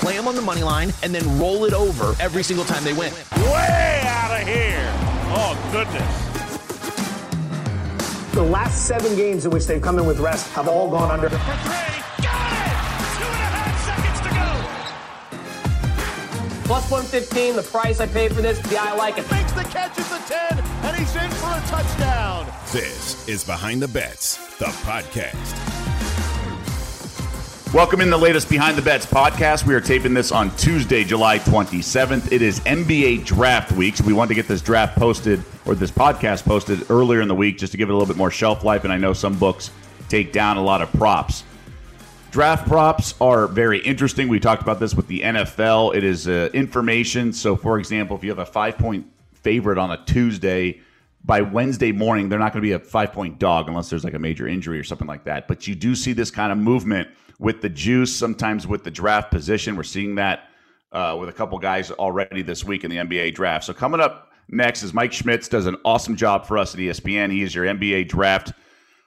play them on the money line, and then roll it over every single time they win. Way out of here. Oh, goodness. The last seven games in which they've come in with rest have all gone under. For three. Got it! Two and a half seconds to go. Plus 115, the price I paid for this, yeah, I like it. Makes the catch at the 10, and he's in for a touchdown. This is Behind the Bets, the podcast. Welcome in the latest Behind the Bets podcast. We are taping this on Tuesday, July 27th. It is NBA draft week, so we wanted to get this draft posted or this podcast posted earlier in the week just to give it a little bit more shelf life. And I know some books take down a lot of props. Draft props are very interesting. We talked about this with the NFL. It is uh, information. So, for example, if you have a five point favorite on a Tuesday, by Wednesday morning, they're not going to be a five point dog unless there's like a major injury or something like that. But you do see this kind of movement with the juice, sometimes with the draft position. We're seeing that uh, with a couple guys already this week in the NBA draft. So, coming up next is Mike Schmitz, does an awesome job for us at ESPN. He is your NBA draft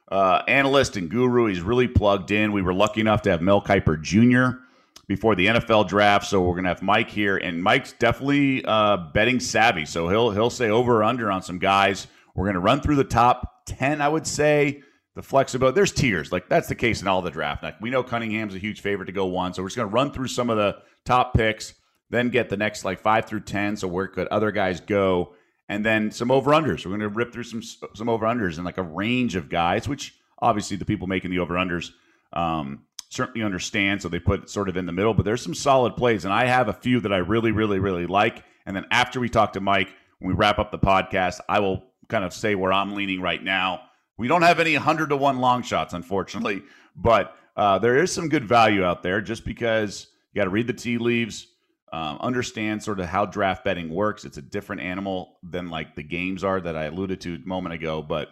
uh, analyst and guru. He's really plugged in. We were lucky enough to have Mel Kiper Jr. before the NFL draft, so we're gonna have Mike here, and Mike's definitely uh, betting savvy. So he'll he'll say over or under on some guys. We're gonna run through the top ten, I would say. The flexibility, there's tiers. Like that's the case in all the draft. Like we know Cunningham's a huge favorite to go one, so we're just gonna run through some of the top picks, then get the next like five through ten. So where could other guys go? and then some over unders. We're to rip through some some over unders and like a range of guys, which obviously the people making the over unders um, certainly understand. So they put sort of in the middle, but there's some solid plays, and I have a few that I really, really, really like. And then after we talk to Mike, when we wrap up the podcast, I will kind of say where I'm leaning right now. We don't have any hundred to one long shots, unfortunately, but uh, there is some good value out there. Just because you got to read the tea leaves um, understand sort of how draft betting works. It's a different animal than like the games are that I alluded to a moment ago, but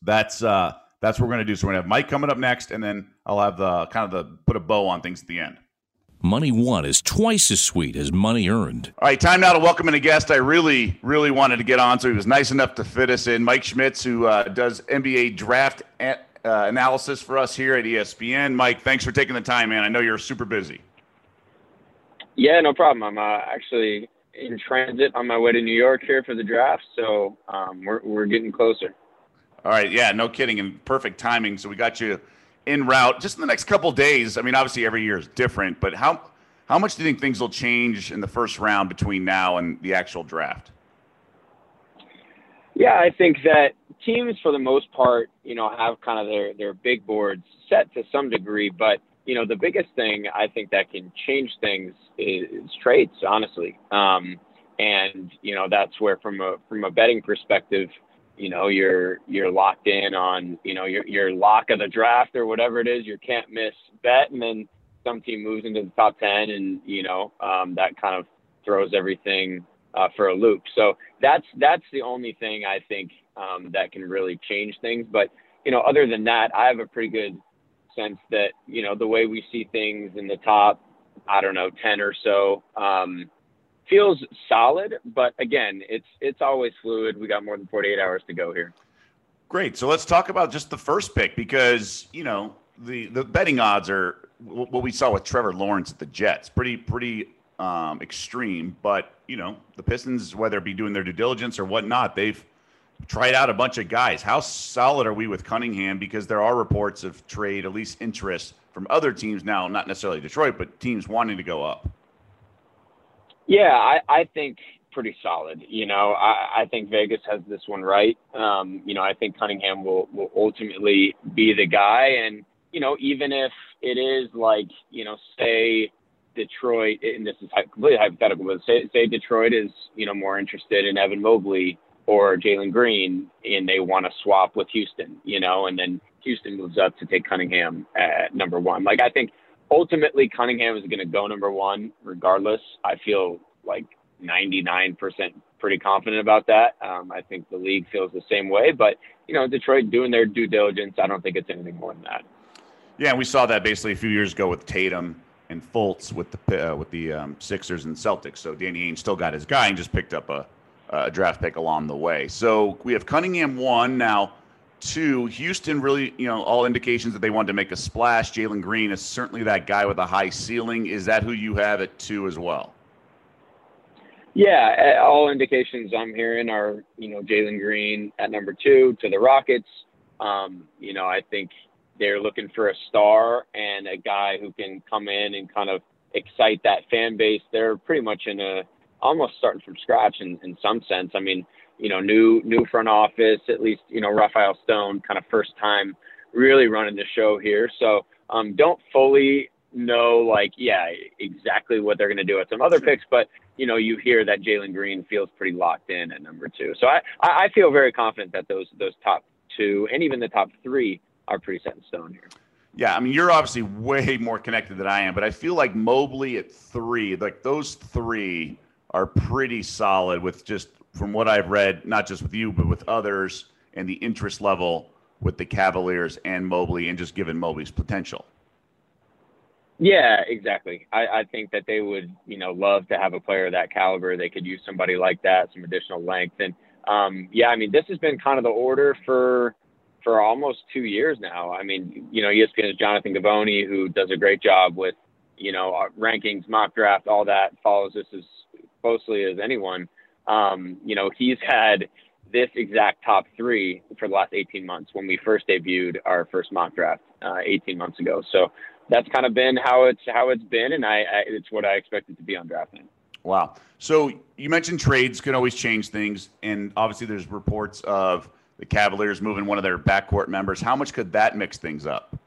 that's uh, that's what we're going to do. So we're going to have Mike coming up next, and then I'll have the kind of the put a bow on things at the end. Money won is twice as sweet as money earned. All right, time now to welcome in a guest I really, really wanted to get on. So he was nice enough to fit us in. Mike Schmitz, who uh, does NBA draft a- uh, analysis for us here at ESPN. Mike, thanks for taking the time, man. I know you're super busy. Yeah, no problem. I'm uh, actually in transit on my way to New York here for the draft, so um, we're we're getting closer. All right, yeah, no kidding, and perfect timing. So we got you in route. Just in the next couple days. I mean, obviously every year is different, but how how much do you think things will change in the first round between now and the actual draft? Yeah, I think that teams, for the most part, you know, have kind of their their big boards set to some degree, but you know, the biggest thing I think that can change things is, is trades, honestly. Um, and you know, that's where from a from a betting perspective, you know, you're you're locked in on you know your your lock of the draft or whatever it is, your can't miss bet, and then some team moves into the top ten, and you know um, that kind of throws everything uh, for a loop. So that's that's the only thing I think um, that can really change things. But you know, other than that, I have a pretty good sense that you know the way we see things in the top, I don't know, ten or so, um, feels solid. But again, it's it's always fluid. We got more than forty eight hours to go here. Great. So let's talk about just the first pick because you know the the betting odds are what we saw with Trevor Lawrence at the Jets. Pretty pretty um, extreme, but you know the Pistons, whether it be doing their due diligence or whatnot, they've tried out a bunch of guys. How solid are we with Cunningham? Because there are reports of trade, at least interest from other teams now, not necessarily Detroit, but teams wanting to go up. Yeah, I, I think pretty solid. You know, I, I think Vegas has this one right. Um, you know, I think Cunningham will, will ultimately be the guy. And, you know, even if it is like, you know, say Detroit, and this is completely hypothetical, but say, say Detroit is, you know, more interested in Evan Mobley or Jalen Green and they want to swap with Houston, you know, and then Houston moves up to take Cunningham at number one. Like, I think ultimately Cunningham is going to go number one regardless. I feel like 99% pretty confident about that. Um, I think the league feels the same way, but, you know, Detroit doing their due diligence, I don't think it's anything more than that. Yeah, we saw that basically a few years ago with Tatum and Fultz with the uh, with the um, Sixers and Celtics. So Danny Ainge still got his guy and just picked up a, a draft pick along the way. So we have Cunningham one now. Two, Houston really, you know, all indications that they wanted to make a splash. Jalen Green is certainly that guy with a high ceiling. Is that who you have at two as well? Yeah, all indications I'm hearing are, you know, Jalen Green at number two to the Rockets. Um, you know, I think they're looking for a star and a guy who can come in and kind of excite that fan base. They're pretty much in a almost starting from scratch in, in some sense. I mean, you know, new new front office, at least, you know, Rafael Stone kind of first time really running the show here. So um, don't fully know like, yeah, exactly what they're gonna do at some other picks, but you know, you hear that Jalen Green feels pretty locked in at number two. So I, I feel very confident that those those top two and even the top three are pretty set in stone here. Yeah, I mean, you're obviously way more connected than I am, but I feel like Mobley at three, like those three are pretty solid with just from what I've read, not just with you, but with others and the interest level with the Cavaliers and Mobley and just given Mobley's potential. Yeah, exactly. I, I think that they would, you know, love to have a player of that caliber. They could use somebody like that, some additional length. And um, yeah, I mean, this has been kind of the order for for almost two years now. I mean, you know, ESPN's Jonathan Givony, who does a great job with, you know, rankings, mock draft, all that, follows this as closely as anyone. Um, you know, he's had this exact top three for the last 18 months when we first debuted our first mock draft uh, 18 months ago. So that's kind of been how it's how it's been, and I, I it's what I expected to be on draft night. Wow. So you mentioned trades can always change things, and obviously there's reports of the Cavaliers moving one of their backcourt members. How much could that mix things up?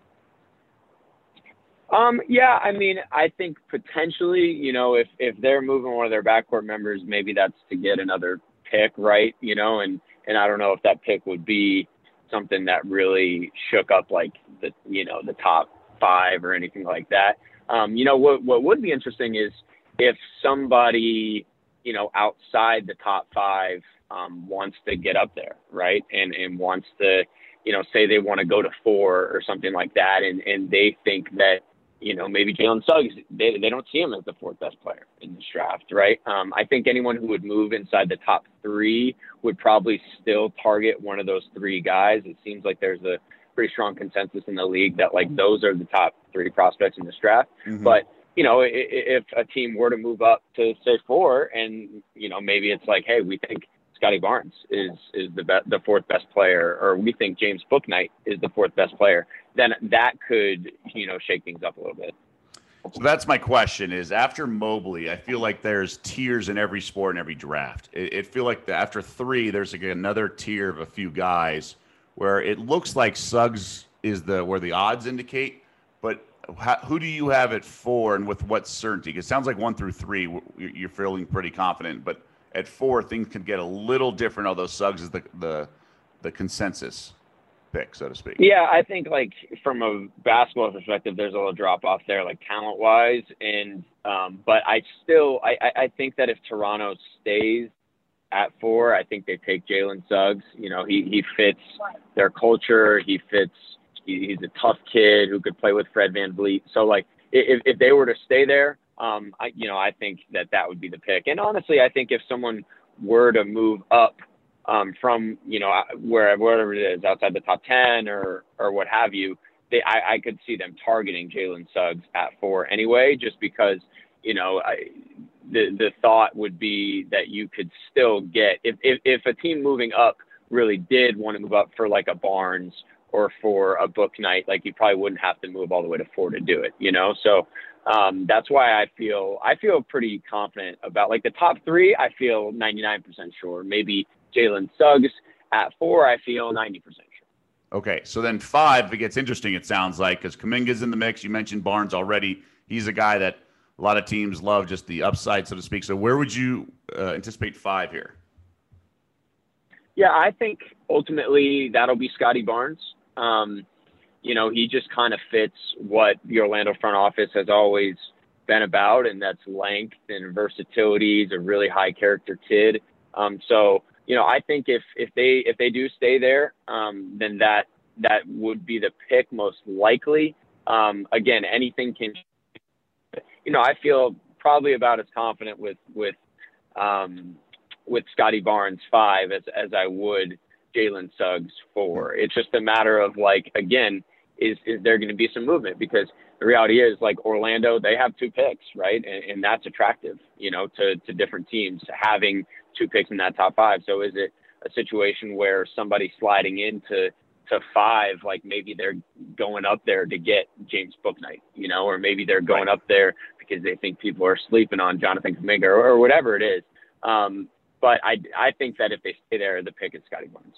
Um, yeah, I mean, I think potentially, you know, if if they're moving one of their backcourt members, maybe that's to get another pick, right? You know, and and I don't know if that pick would be something that really shook up like the you know the top five or anything like that. Um, you know, what what would be interesting is if somebody you know outside the top five um, wants to get up there, right? And and wants to, you know, say they want to go to four or something like that, and and they think that, you know, maybe Jalen Suggs, they they don't see him as the fourth best player in this draft, right? Um, I think anyone who would move inside the top three would probably still target one of those three guys. It seems like there's a pretty strong consensus in the league that like those are the top three prospects in this draft, mm-hmm. but you know, if a team were to move up to say four, and you know, maybe it's like, hey, we think Scottie Barnes is is the be- the fourth best player, or we think James Bouknight is the fourth best player, then that could you know shake things up a little bit. So that's my question: is after Mobley, I feel like there's tiers in every sport and every draft. It, it feel like the, after three, there's like another tier of a few guys where it looks like Suggs is the where the odds indicate, but how, who do you have at four and with what certainty? It sounds like one through three, you're feeling pretty confident, but at four, things could get a little different. Although Suggs is the the, the consensus pick, so to speak. Yeah, I think like from a basketball perspective, there's a little drop off there, like talent wise, and um, but I still I, I think that if Toronto stays at four, I think they take Jalen Suggs. You know, he he fits their culture. He fits. He, he's a tough kid who could play with Fred Van VanVleet. So like, if if they were to stay there, um, I, you know, I think that that would be the pick. And honestly, I think if someone were to move up um, from, you know, where wherever it is, outside the top ten or or what have you, they I, I could see them targeting Jalen Suggs at four anyway, just because you know I, the the thought would be that you could still get if if, if a team moving up really did want to move up for like a Barnes or for a Bouknight, like you probably wouldn't have to move all the way to four to do it, you know. So um, that's why I feel I feel pretty confident about like the top three. I feel 99% sure. Maybe Jalen Suggs at four. I feel 90% sure. Okay, so then five, it gets interesting. It sounds like because Kuminga's in the mix. You mentioned Barnes already. He's a guy that a lot of teams love, just the upside, so to speak. So where would you uh, anticipate five here? Yeah, I think ultimately that'll be Scottie Barnes. Um, you know, he just kind of fits what the Orlando front office has always been about, and that's length and versatility. He's a really high character kid. Um, so, you know, I think if if they if they do stay there, um, then that that would be the pick most likely. Um, again, anything can. You know, I feel probably about as confident with with um, with Scottie Barnes five as as I would Jalen Suggs for. It's just a matter of like again, is is there going to be some movement because the reality is like Orlando, they have two picks, right? And, and that's attractive, you know, to, to different teams having two picks in that top five. So is it a situation where somebody sliding into to five, like maybe they're going up there to get James Bouknight, you know, or maybe they're going up there because they think people are sleeping on Jonathan Kuminga or, or whatever it is. Um, but I, I think that if they stay there, the pick is Scottie Barnes.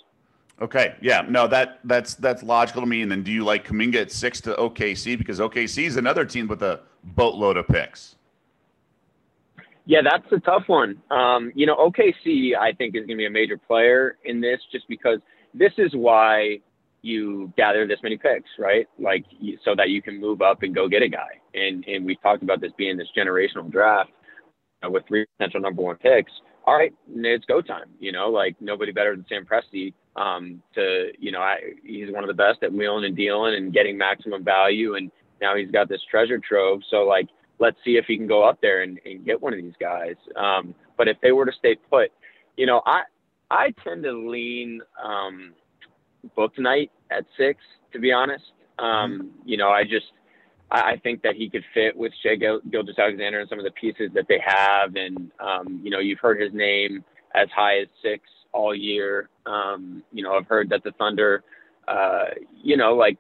Okay, yeah, no, that that's that's logical to me. And then, do you like Kuminga at six to OKC because OKC is another team with a boatload of picks? Yeah, that's a tough one. Um, you know, OKC I think is going to be a major player in this, just because this is why you gather this many picks, right? Like so that you can move up and go get a guy. And and we talked about this being this generational draft uh, with three potential number one picks. All right, it's go time. You know, like nobody better than Sam Presti um, to, you know, I, he's one of the best at wheeling and dealing and getting maximum value. And now he's got this treasure trove. So, like, let's see if he can go up there and, and get one of these guys. Um, but if they were to stay put, you know, I, I tend to lean um, Bouknight at six, to be honest. Um, mm-hmm. you know, I just, I, I think that he could fit with Shai Gil- Gilgeous-Alexander and some of the pieces that they have. And, um, you know, you've heard his name as high as six all year. Um, you know, I've heard that the Thunder, uh, you know, like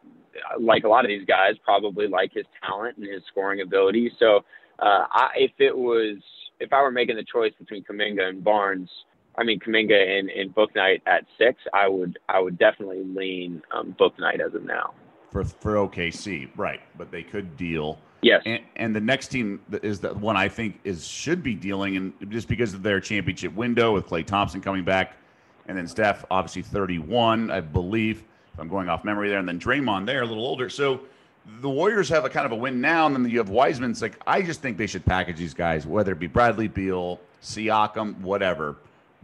like a lot of these guys, probably like his talent and his scoring ability. So, uh, I, if it was, if I were making the choice between Kuminga and Barnes, I mean Kuminga and, and Bouknight at six, I would I would definitely lean um, Bouknight as of now. For for OKC, right? But they could deal. Yes. And, and, the next team is the one I think is should be dealing, and just because of their championship window with Klay Thompson coming back, and then Steph, obviously 31, I believe, if I'm going off memory there, and then Draymond there, a little older. So the Warriors have a kind of a win now, and then you have Wiseman. It's like I just think they should package these guys, whether it be Bradley Beal, Siakam, whatever.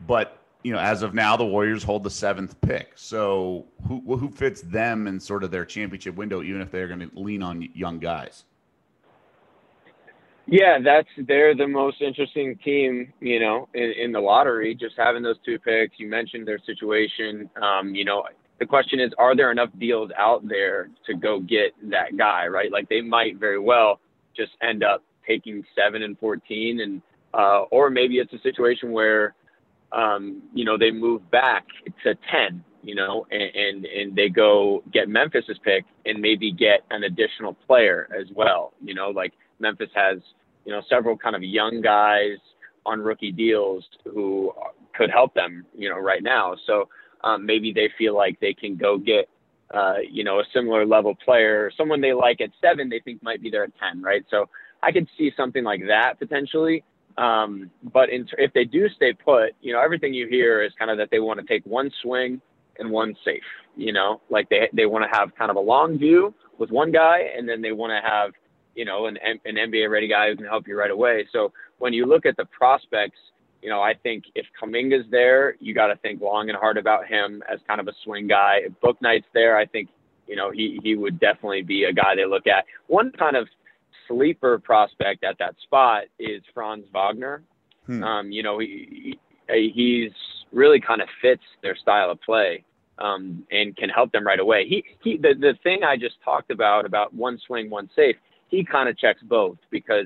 But you know, as of now, the Warriors hold the seventh pick. So who who fits them in sort of their championship window, even if they're going to lean on young guys? Yeah, that's they're the most interesting team, you know, in, in the lottery. Just having those two picks. You mentioned their situation. Um, you know, the question is, are there enough deals out there to go get that guy? Right, like they might very well just end up taking seven and fourteen, and uh, or maybe it's a situation where, um, you know, they move back to ten. You know, and, and and they go get Memphis's pick and maybe get an additional player as well. You know, like Memphis has, you know, several kind of young guys on rookie deals who could help them, you know, right now. So um, maybe they feel like they can go get, uh, you know, a similar level player, someone they like at seven, they think might be there at 10, right? So I could see something like that potentially. Um, but in, if they do stay put, you know, everything you hear is kind of that they want to take one swing and one safe, you know, like they, they want to have kind of a long view with one guy and then they want to have you know, an, an NBA ready guy who can help you right away. So when you look at the prospects, you know, I think if Kuminga's there, you got to think long and hard about him as kind of a swing guy. If Bouknight's there, I think, you know, he, he would definitely be a guy they look at. One kind of sleeper prospect at that spot is Franz Wagner. Hmm. Um, you know, he, he, he's really kind of fits their style of play. Um, and can help them right away. He, he, the, the thing I just talked about, about one swing, one safe, he kind of checks both because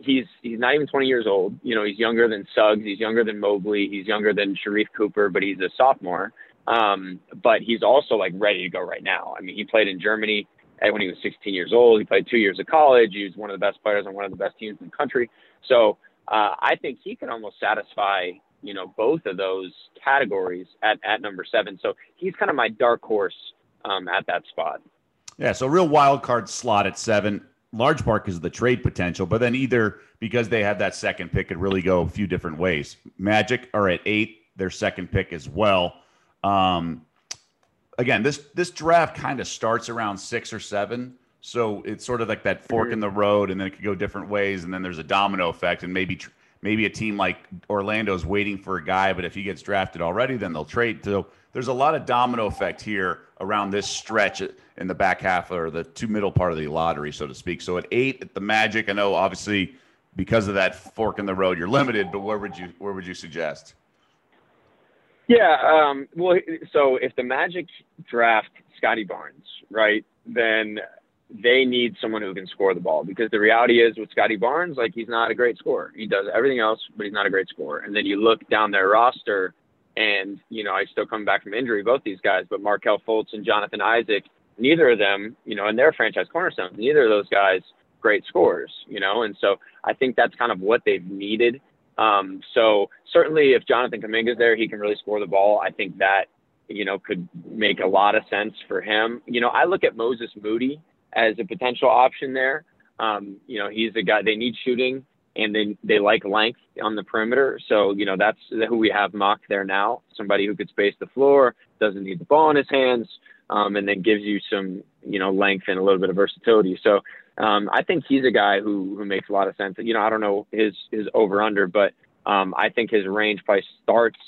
he's he's not even 20 years old. You know, he's younger than Suggs, he's younger than Mobley, he's younger than Sharife Cooper, but he's a sophomore. Um, but he's also like ready to go right now. I mean, he played in Germany when he was 16 years old. He played two years of college. He was one of the best players on one of the best teams in the country. So uh, I think he can almost satisfy you know both of those categories at at number seven. So he's kind of my dark horse um, at that spot. Yeah, so real wild card slot at seven large part because of the trade potential, but then either because they had that second pick could really go a few different ways. Magic are at eight, their second pick as well. Um, again, this this draft kind of starts around six or seven. So it's sort of like that fork in the road, and then it could go different ways, and then there's a domino effect, and maybe maybe a team like Orlando's waiting for a guy, but if he gets drafted already, then they'll trade. So there's a lot of domino effect here around this stretch in the back half or the two middle part of the lottery, so to speak. So at eight, at the Magic, I know obviously because of that fork in the road, you're limited. But where would you where would you suggest? Yeah. Um, well, so if the Magic draft Scottie Barnes, right, then they need someone who can score the ball because the reality is with Scottie Barnes, like he's not a great scorer. He does everything else, but he's not a great scorer. And then you look down their roster, and you know I still come back from injury, both these guys, but Markelle Fultz and Jonathan Isaac, neither of them, you know, and they're franchise cornerstones. Neither of those guys great scorers, you know, and so I think that's kind of what they've needed. Um, so certainly, if Jonathan Kuminga's there, he can really score the ball. I think that you know could make a lot of sense for him. You know, I look at Moses Moody as a potential option there. Um, you know, he's a guy they need shooting and they they like length on the perimeter. So you know that's who we have mocked there now. Somebody who could space the floor, doesn't need the ball in his hands, um, and then gives you some you know length and a little bit of versatility. So um, I think he's a guy who who makes a lot of sense. You know, I don't know his his over under, but um, I think his range probably starts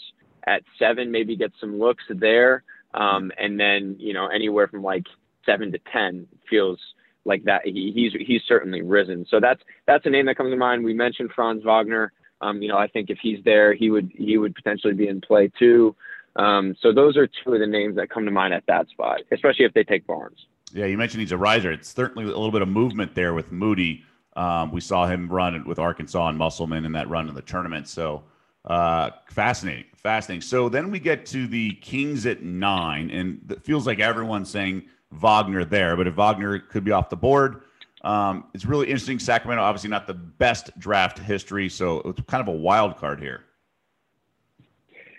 at seven, maybe get some looks there, um, and then you know anywhere from like seven to ten feels like that. He, he's he's certainly risen. So that's that's a name that comes to mind. We mentioned Franz Wagner. Um, you know, I think if he's there, he would he would potentially be in play too. Um, so those are two of the names that come to mind at that spot, especially if they take Barnes. Yeah, you mentioned he's a riser. It's certainly a little bit of movement there with Moody. Um, we saw him run with Arkansas and Musselman in that run in the tournament. So uh, fascinating, fascinating. So then we get to the Kings at nine, and it feels like everyone's saying Wagner there. But if Wagner could be off the board, um, it's really interesting. Sacramento, obviously not the best draft history, so it's kind of a wild card here.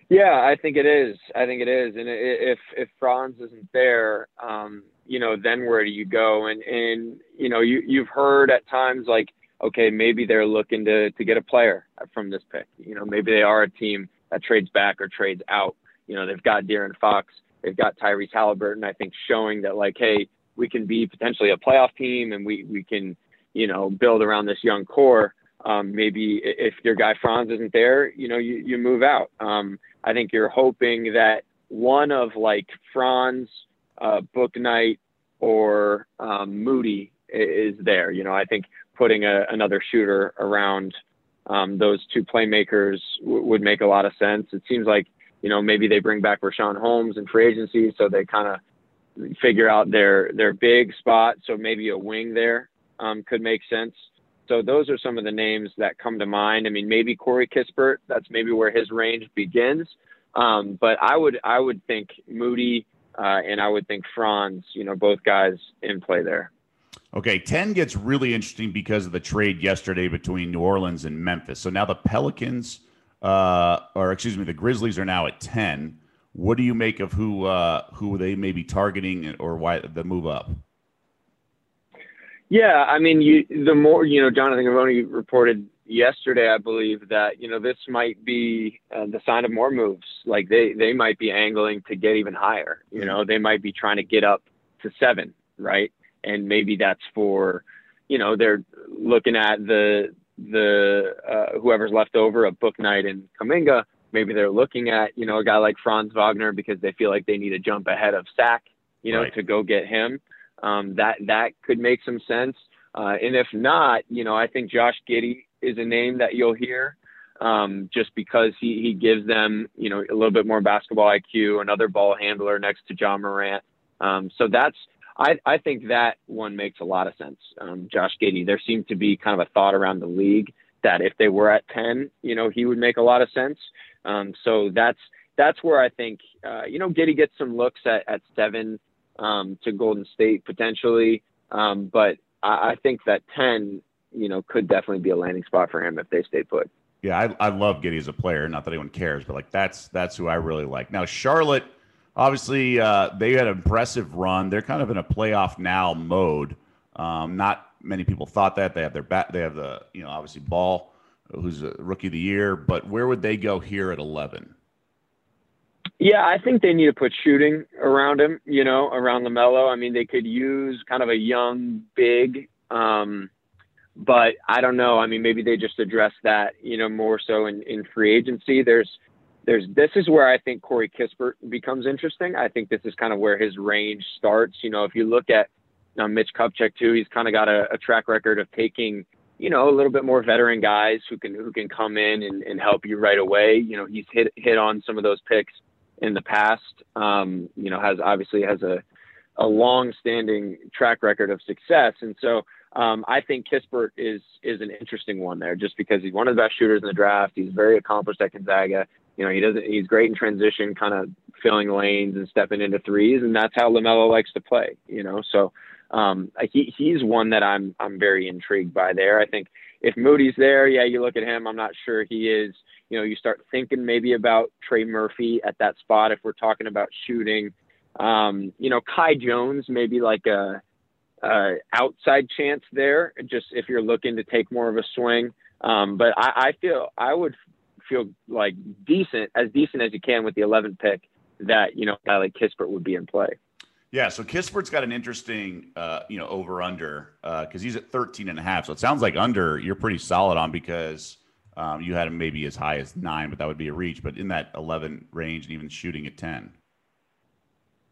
Yeah, I think it is. I think it is. And if if Franz isn't there, um, you know, then where do you go? And and you know, you you've heard at times like, okay, maybe they're looking to to get a player from this pick. You know, maybe they are a team that trades back or trades out. You know, they've got De'Aaron Fox, they've got Tyrese Haliburton. I think showing that like, hey, we can be potentially a playoff team, and we we can, you know, build around this young core. Um, maybe if your guy Franz isn't there, you know, you, you move out. Um, I think you're hoping that one of like Franz, uh, Bouknight, or um, Moody is there. You know, I think putting a, another shooter around um, those two playmakers w- would make a lot of sense. It seems like you know maybe they bring back Richaun Holmes in free agency, so they kind of figure out their their big spot. So maybe a wing there um, could make sense. So those are some of the names that come to mind. I mean, maybe Corey Kispert. That's maybe where his range begins. Um, but I would I would think Moody uh, and I would think Franz. You know, both guys in play there. Okay, 10 gets really interesting because of the trade yesterday between New Orleans and Memphis. So now the Pelicans, uh, or excuse me, the Grizzlies are now at 10. What do you make of who uh, who they may be targeting or why the move up? Yeah, I mean, you the more you know, Jonathan Givony reported yesterday, I believe that you know this might be uh, the sign of more moves. Like they they might be angling to get even higher. You know, they might be trying to get up to seven, right? And maybe that's for, you know, they're looking at the the uh, whoever's left over a Bouknight in Kuminga. Maybe they're looking at you know a guy like Franz Wagner because they feel like they need to jump ahead of Sack, you know, Right. to go get him. Um, that that could make some sense. Uh, and if not, you know, I think Josh Giddey is a name that you'll hear um, just because he, he gives them, you know, a little bit more basketball IQ, another ball handler next to Ja Morant. Um, so that's, I, I think that one makes a lot of sense. Um, Josh Giddey, there seemed to be kind of a thought around the league that if they were at 10, you know, he would make a lot of sense. Um, so that's, that's where I think, uh, you know, Giddey gets some looks at, at seven um, to Golden State potentially. Um, but I, I think that 10, you know, could definitely be a landing spot for him if they stay put. Yeah, I, I love Giddey as a player. Not that anyone cares, but like that's that's who I really like. Now Charlotte, obviously, uh, they had an impressive run. They're kind of in a playoff now mode. Um, not many people thought that they have their bat. They have the you know obviously Ball, who's a rookie of the year. But where would they go here at eleven? Yeah, I think they need to put shooting around him, you know, around LaMelo. I mean, they could use kind of a young big, um, but I don't know. I mean, maybe they just address that, you know, more so in, in free agency. There's, there's, this is where I think Corey Kispert becomes interesting. I think this is kind of where his range starts. You know, if you look at uh, Mitch Kupchak too, he's kind of got a, a track record of taking, you know, a little bit more veteran guys who can who can come in and, and help you right away. You know, he's hit hit on some of those picks in the past. Um, you know, has obviously has a a long-standing track record of success, and so um, I think Kispert is is an interesting one there, just because he's one of the best shooters in the draft. He's very accomplished at Gonzaga. You know, he doesn't. He's great in transition, kind of filling lanes and stepping into threes, and that's how LaMelo likes to play. You know, so um, he he's one that I'm I'm very intrigued by there. I think if Moody's there, yeah, you look at him. I'm not sure he is. You know, you start thinking maybe about Trey Murphy at that spot if we're talking about shooting. Um, you know, Kai Jones maybe like a, outside chance there, just if you're looking to take more of a swing. Um, but I, I feel I would feel like decent, as decent as you can with the 11 pick that you know, guy like Kispert would be in play. Yeah, so Kispert's got an interesting, uh, you know, over under because uh, he's at 13 and a half. So it sounds like under you're pretty solid on because um, you had him maybe as high as nine, but that would be a reach. But in that 11 range and even shooting at 10.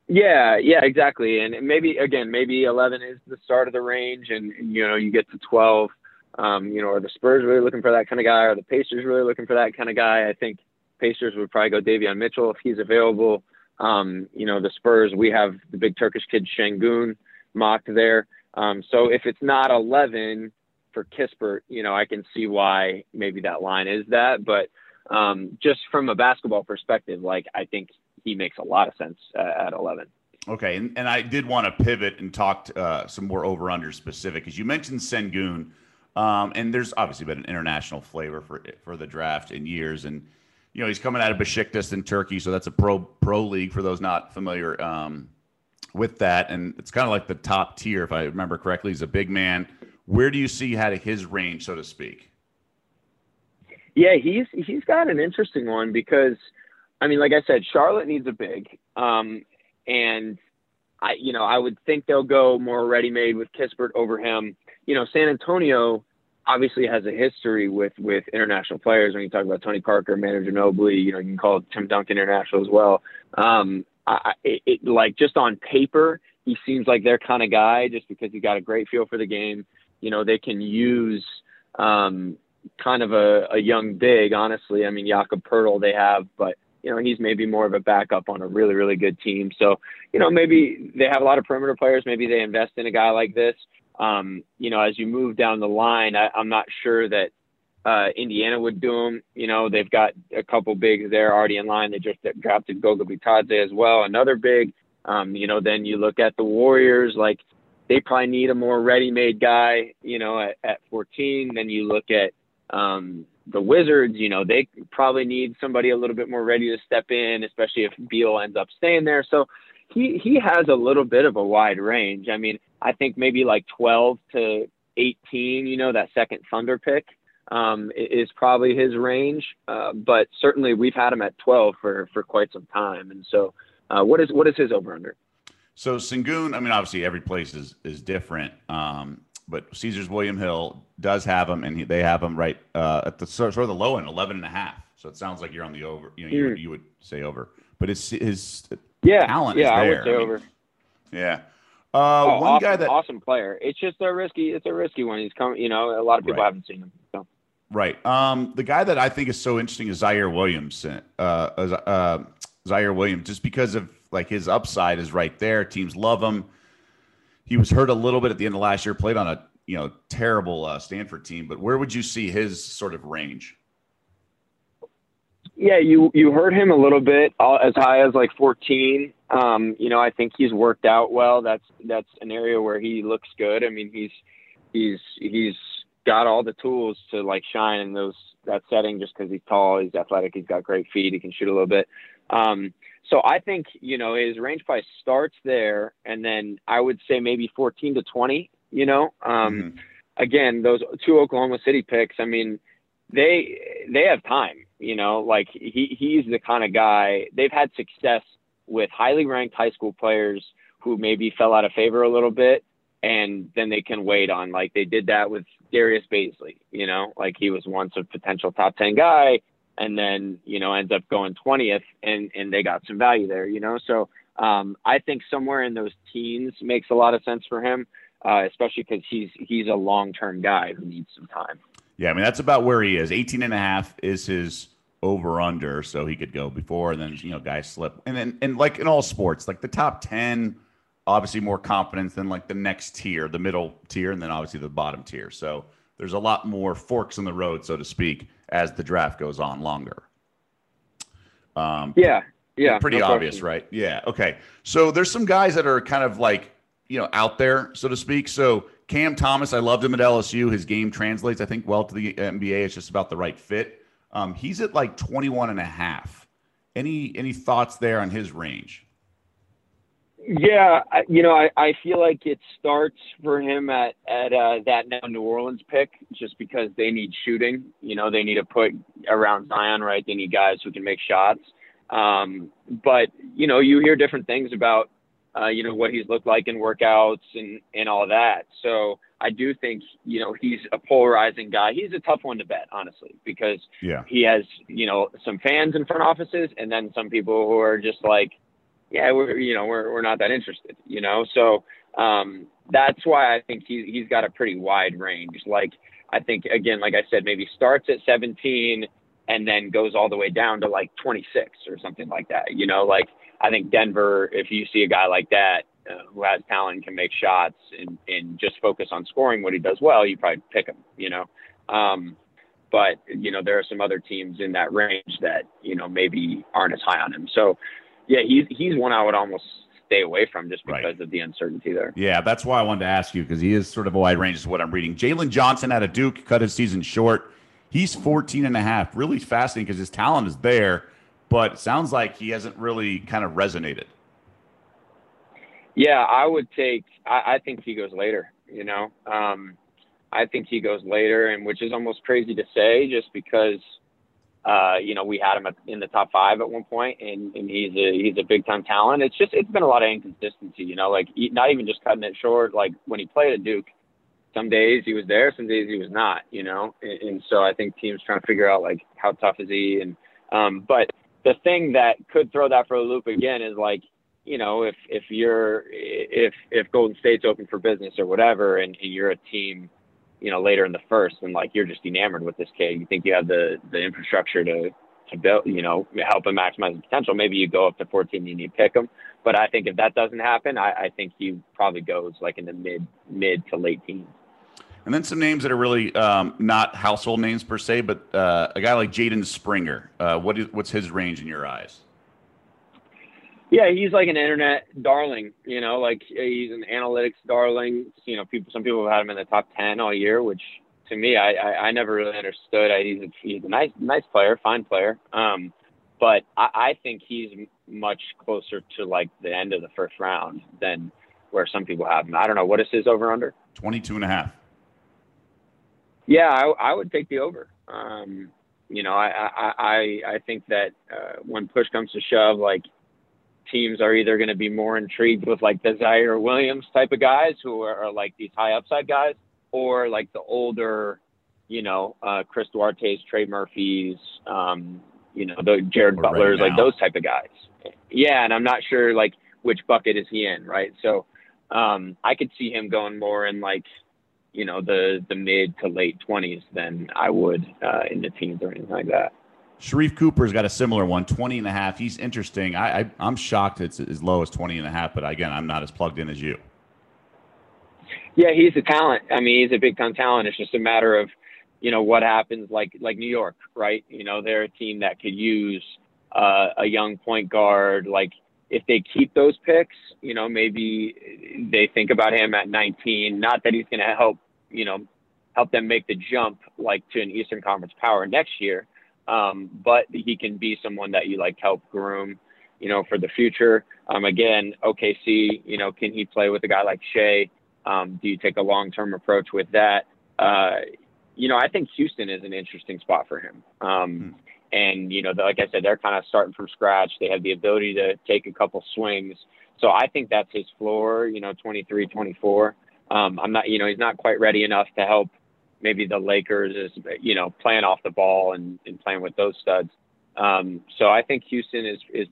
Yeah, yeah, exactly. And maybe again, maybe 11 is the start of the range, and, and you know, you get to 12. Um, you know, are the Spurs really looking for that kind of guy? Are the Pacers really looking for that kind of guy? I think Pacers would probably go Davion Mitchell if he's available. Um, you know, the Spurs, we have the big Turkish kid Sengun mocked there. Um, so if it's not 11 for Kispert, you know, I can see why maybe that line is that. But um, just from a basketball perspective, like I think he makes a lot of sense uh, at 11. Okay, and, and I did want to pivot and talk uh, some more over under specific because you mentioned Sengun, um, and there's obviously been an international flavor for for the draft in years, and you know, he's coming out of Besiktas in Turkey, so that's a pro pro league for those not familiar um, with that. And it's kind of like the top tier, if I remember correctly. He's a big man. Where do you see how to his range, so to speak? Yeah, he's he's got an interesting one because, I mean, like I said, Charlotte needs a big, um, and I, you know, I would think they'll go more ready-made with Kispert over him. You know, San Antonio obviously has a history with with international players. When you talk about Tony Parker, Manu Ginobili, you know, you can call Tim Duncan international as well. Um, I, it, it, like just on paper, he seems like their kind of guy, just because he got a great feel for the game. You know, they can use um, kind of a, a young big. Honestly, I mean, Jakob Poeltl they have, but you know, he's maybe more of a backup on a really, really good team. So, you know, maybe they have a lot of perimeter players. Maybe they invest in a guy like this um, you know, as you move down the line, I, I'm not sure that uh, Indiana would do them. You know, they've got a couple bigs there already in line. They just drafted Goga Bitadze as well, another big. Um, you know, then you look at the Warriors, like they probably need a more ready-made guy. You know, at, at 14. Then you look at um, the Wizards. You know, they probably need somebody a little bit more ready to step in, especially if Beal ends up staying there. So he he has a little bit of a wide range. I mean, I think maybe like 12 to 18. You know, that second Thunder pick um, is probably his range. Uh, but certainly, we've had him at 12 for for quite some time. And so, uh, what is what is his over under? So Sengun, I mean, obviously every place is is different. Um, but Caesars William Hill does have him, and he, they have him right uh, at the sort of the low end, 11 and a half. So it sounds like you're on the over. You know, you, mm. you would say over, but it's his yeah, talent yeah, is there. I would say I mean, over. Yeah. Uh, oh, one awesome, guy that awesome player. It's just a risky. It's a risky one. He's coming. You know, a lot of people right. haven't seen him. So. Right. Um, the guy that I think is so interesting is Zaire Williams. Uh, uh, Ziaire Williams, just because of like his upside is right there. Teams love him. He was hurt a little bit at the end of last year. Played on a you know terrible uh, Stanford team. But where would you see his sort of range? Yeah, you you heard him a little bit uh, as high as like 14. Um, you know, I think he's worked out well. That's that's an area where he looks good. I mean, he's he's he's got all the tools to like shine in those that setting just because he's tall, he's athletic, he's got great feet, he can shoot a little bit. Um, so I think you know his range probably starts there, and then I would say maybe 14 to 20. You know, um, mm-hmm. again, those two Oklahoma City picks. I mean, they they have time you know, like he he's the kind of guy. They've had success with highly ranked high school players who maybe fell out of favor a little bit, and then they can wait on. Like they did that with Darius Bazley. You know, like he was once a potential top ten guy, and then you know ends up going twentieth, and and they got some value there. You know, so um, I think somewhere in those teens makes a lot of sense for him, uh, especially because he's he's a long term guy who needs some time. Yeah, I mean that's about where he is. 18 and a half is his over under, so he could go before, and then you know guys slip, and then and like in all sports, like the top ten, obviously more confidence than like the next tier, the middle tier, and then obviously the bottom tier. So there's a lot more forks in the road, so to speak, as the draft goes on longer. Um, yeah, yeah, pretty no obvious, question. right? Yeah. Okay. So there's some guys that are kind of like you know out there, so to speak. So Cam Thomas, I loved him at LSU. His game translates, I think, well to the NBA. It's just about the right fit. Um, he's at like 21 and a half. Any any thoughts there on his range? Yeah, you know, I, I feel like it starts for him at at uh, that now New Orleans pick, just because they need shooting. You know, they need to put around Zion, right? They need guys who can make shots. Um, but you know, you hear different things about uh, you know what he's looked like in workouts and and all that. So I do think you know he's a polarizing guy. He's a tough one to bet, honestly, because yeah. he has you know some fans in front offices, and then some people who are just like, yeah, we're you know we're we're not that interested, you know. So um, that's why I think he he's got a pretty wide range. Like I think again, like I said, maybe starts at 17 and then goes all the way down to like 26 or something like that. You know, like I think Denver, if you see a guy like that uh, who has talent, can make shots, and, and just focus on scoring what he does well, you probably pick him. You know, um, but you know there are some other teams in that range that you know maybe aren't as high on him. So yeah, he's he's one I would almost stay away from just because right. of the uncertainty there. Yeah, that's why I wanted to ask you because he is sort of a wide range, is what I'm reading. Jalen Johnson out of Duke cut his season short. He's 14 and a half. Really fascinating because his talent is there, but sounds like he hasn't really kind of resonated. Yeah, I would take. I, I think he goes later. You know, um, I think he goes later, and which is almost crazy to say, just because uh, you know we had him in the top five at one point, and, and he's a he's a big time talent. It's just it's been a lot of inconsistency. You know, like not even just cutting it short. Like when he played at Duke, some days he was there, some days he was not, you know. And, and so I think teams trying to figure out like how tough is he, and um, but the thing that could throw that for a loop again is like, you know, if if you're if if Golden State's open for business or whatever, and, and you're a team, you know, later in the first, and like you're just enamored with this kid, you think you have the the infrastructure to to build, you know, help him maximize his potential. Maybe you go up to 14 and you pick him. But I think if that doesn't happen, I, I think he probably goes like in the mid mid to late teens. And then some names that are really um, not household names per se, but uh, a guy like Jaden Springer. Uh, what is what's his range in your eyes? Yeah, he's like an internet darling. You know, like he's an analytics darling. You know, people. Some people have had him in the top ten all year, which to me, I I, I never really understood. I, he's a, he's a nice nice player, fine player. Um, but I, I think he's much closer to like the end of the first round than where some people have him. I don't know what is his over under. 22 and a half. Yeah, I, I would take the over. Um, you know, I, I, I, I think that uh, when push comes to shove, like teams are either going to be more intrigued with like the Ziaire Williams type of guys who are, are like these high upside guys, or like the older, you know, uh, Chris Duarte's, Trey Murphy's, um, you know, the Jared Butlers, like those type of guys. Yeah, and I'm not sure like which bucket is he in, right? So um, I could see him going more in like you know the the mid to late 20s than I would uh, in the teens or anything like that. Sharife Cooper's got a similar one, 20 and a half. He's interesting. I, I, I'm shocked it's as low as 20 and a half, but again, I'm not as plugged in as you. Yeah, he's a talent. I mean, he's a big time talent. It's just a matter of, you know, what happens like like New York, right? You know, they're a team that could use uh, a young point guard like if they keep those picks, you know, maybe they think about him at 19. Not that he's going to help, you know, help them make the jump like to an Eastern Conference power next year, um, but he can be someone that you like help groom, you know, for the future. Um, again, OKC, you know, can he play with a guy like Shai? Um, do you take a long term approach with that? Uh, you know, I think Houston is an interesting spot for him. Um, hmm. And, you know, like I said, they're kind of starting from scratch. They have the ability to take a couple swings. So I think that's his floor, you know, 23, 24. Um, I'm not, you know, he's not quite ready enough to help maybe the Lakers is, you know, playing off the ball and, and playing with those studs. Um, so I think Houston is, is.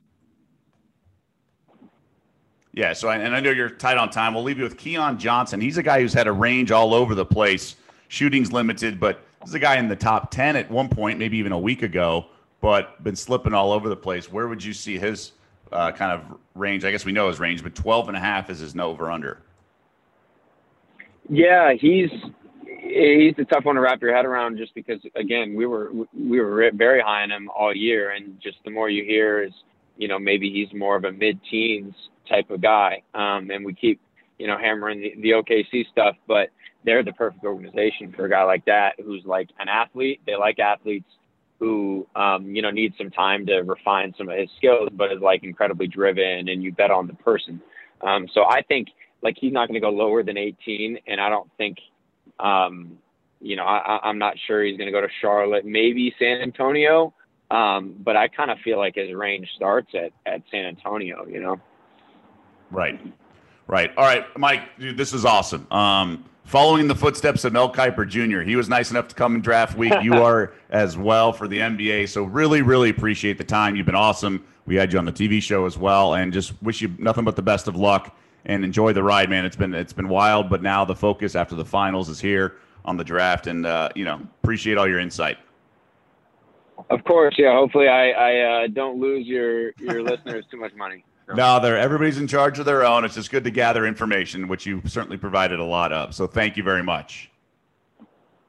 Yeah. So, and I know you're tight on time. We'll leave you with Keon Johnson. He's a guy who's had a range all over the place. Shooting's limited, but this is a guy in the top 10 at one point, maybe even a week ago, but been slipping all over the place. Where would you see his uh, kind of range? I guess we know his range, but 12 and a half is his no over under. Yeah, he's he's a tough one to wrap your head around just because again we were we were very high on him all year. And just the more you hear is you know maybe he's more of a mid-teens type of guy. Um, and we keep you know hammering the, the OKC stuff but they're the perfect organization for a guy like that who's like an athlete. They like athletes who um, you know needs some time to refine some of his skills but is like incredibly driven and you bet on the person. Um, so I think like he's not going to go lower than 18 and I don't think um, you know, I, I'm not sure he's going to go to Charlotte, maybe San Antonio. Um, but I kind of feel like his range starts at, at San Antonio, you know? Right. Right. All right, Mike, dude, this is awesome. Um, following the footsteps of Mel Kiper Jr., he was nice enough to come in draft week. You are as well for the NBA. So, really, really appreciate the time. You've been awesome. We had you on the TV show as well, and just wish you nothing but the best of luck and enjoy the ride, man. It's been it's been wild, but now the focus after the finals is here on the draft, and uh, you know appreciate all your insight. Of course, yeah. Hopefully, I, I uh, don't lose your your listeners too much money. So. No, they're everybody's in charge of their own. It's just good to gather information, which you certainly provided a lot of. So thank you very much.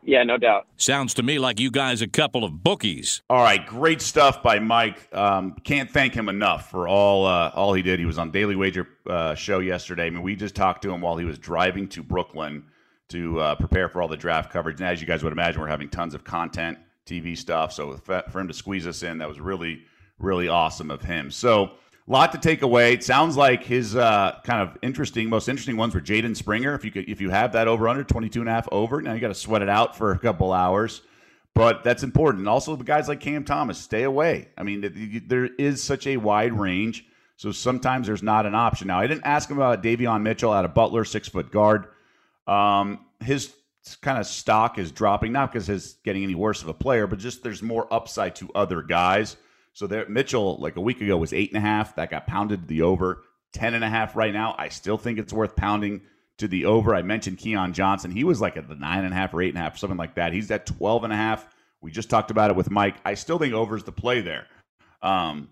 Yeah, no doubt. Sounds to me like you guys a couple of bookies. All right, great stuff by Mike. Um, can't thank him enough for all uh, all he did. He was on Daily Wager uh, show yesterday. I mean, we just talked to him while he was driving to Brooklyn to uh, prepare for all the draft coverage. And as you guys would imagine, we're having tons of content, TV stuff. So for him to squeeze us in, that was really really awesome of him. So lot to take away. It sounds like his uh, kind of interesting, most interesting ones were Jaden Springer. If you could, if you have that over under 22 and a half over, now you got to sweat it out for a couple hours. But that's important. Also, the guys like Cam Thomas, stay away. I mean, there is such a wide range. So sometimes there's not an option. Now, I didn't ask him about Davion Mitchell out of Butler, six foot guard. Um, his kind of stock is dropping, not because he's getting any worse of a player, but just there's more upside to other guys. So there, Mitchell, like a week ago, was eight and a half. That got pounded to the over. Ten and a half right now. I still think it's worth pounding to the over. I mentioned Keon Johnson. He was like at the nine and a half or eight and a half, something like that. He's at 12 and a half. We just talked about it with Mike. I still think over is the play there. Um,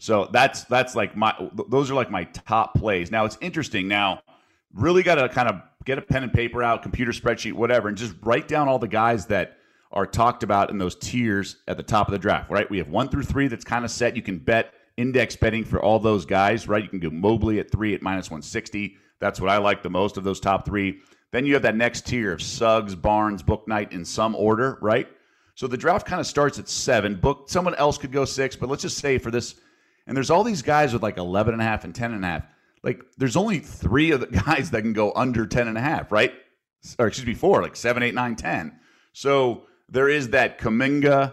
so that's that's like my those are like my top plays. Now it's interesting. Now really got to kind of get a pen and paper out, computer spreadsheet, whatever, and just write down all the guys that are talked about in those tiers at the top of the draft, right? We have one through three that's kind of set. You can bet index betting for all those guys, right? You can do Mobley at three at minus 160. That's what I like the most of those top three. Then you have that next tier of Suggs, Barnes, Bouknight in some order, right? So the draft kind of starts at seven. Book someone else could go six, but let's just say for this, and there's all these guys with like 11 and a half and 10 and a half. Like there's only three of the guys that can go under 10 and a half, right? Or excuse me, four, like seven, eight, nine, 10. So there is that Kuminga,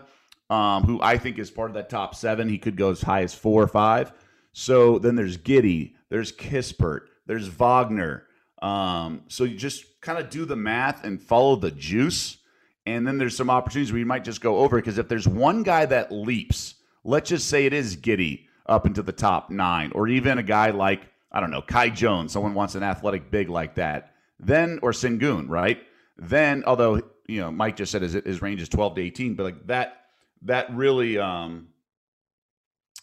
um, who I think is part of that top seven. He could go as high as four or five. So then there's Giddey, there's Kispert, there's Wagner. Um, so you just kind of do the math and follow the juice. And then there's some opportunities where you might just go over because if there's one guy that leaps, let's just say it is Giddey up into the top nine, or even a guy like, I don't know, Kai Jones, someone wants an athletic big like that, then, or Sengun, right? Then, although you know, Mike just said his, his range is 12 to 18, but like that, that really, um,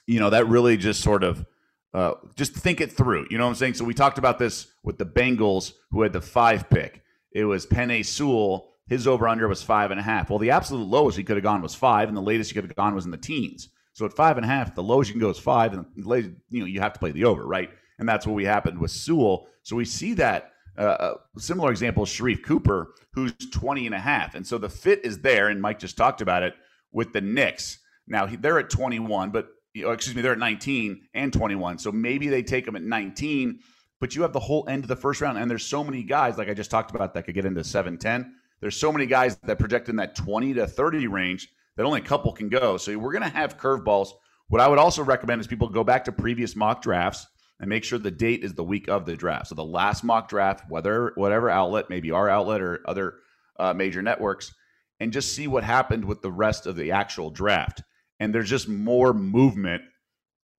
you know, that really just sort of, uh, just think it through. You know what I'm saying? So we talked about this with the Bengals who had the five pick. It was Penei Sewell. His over under was five and a half. Well, the absolute lowest he could have gone was five, and the latest he could have gone was in the teens. So at five and a half, the lowest you can go is five, and the latest, you know you have to play the over, right? And that's what we happened with Sewell. So we see that uh, a similar example is Sharife Cooper, who's 20 and a half. And so the fit is there, and Mike just talked about it with the Knicks. Now, they're at 21, but, excuse me, they're at 19 and 21. So maybe they take them at 19, but you have the whole end of the first round. And there's so many guys, like I just talked about, that could get into 7 10. There's so many guys that project in that 20 to 30 range that only a couple can go. So we're going to have curveballs. What I would also recommend is people go back to previous mock drafts and make sure the date is the week of the draft. So the last mock draft, whether whatever outlet, maybe our outlet or other uh, major networks, and just see what happened with the rest of the actual draft. And there's just more movement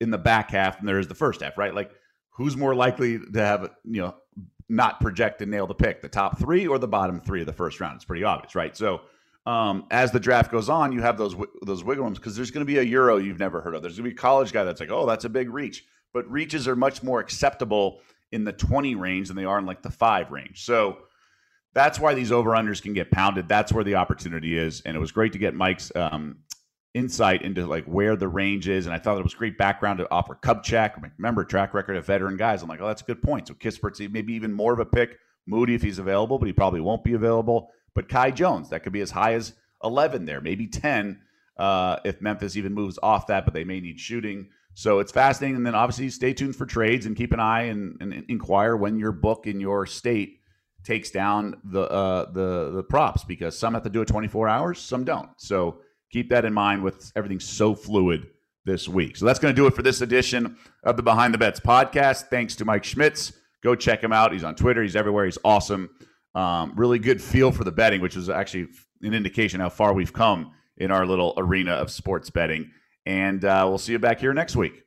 in the back half than there is the first half, right? Like who's more likely to have you know not project and nail the pick, the top three or the bottom three of the first round? It's pretty obvious, right? So um, as the draft goes on, you have those those wiggle rooms because there's going to be a euro you've never heard of. There's going to be a college guy that's like, oh, that's a big reach. But reaches are much more acceptable in the 20 range than they are in like the five range. So that's why these over unders can get pounded. That's where the opportunity is. And it was great to get Mike's um, insight into like where the range is. And I thought it was great background to offer Kupchak. Remember, track record of veteran guys. I'm like, oh, that's a good point. So Kispert's maybe even more of a pick. Moody if he's available, but he probably won't be available. But Kai Jones, that could be as high as 11 there, maybe 10 uh, if Memphis even moves off that, but they may need shooting. So it's fascinating. And then obviously stay tuned for trades and keep an eye and, and inquire when your book in your state takes down the uh, the the props because some have to do it 24 hours, some don't. So keep that in mind with everything so fluid this week. So that's going to do it for this edition of the Behind the Bets podcast. Thanks to Mike Schmitz. Go check him out. He's on Twitter. He's everywhere. He's awesome. Um, really good feel for the betting, which is actually an indication how far we've come in our little arena of sports betting. And uh, we'll see you back here next week.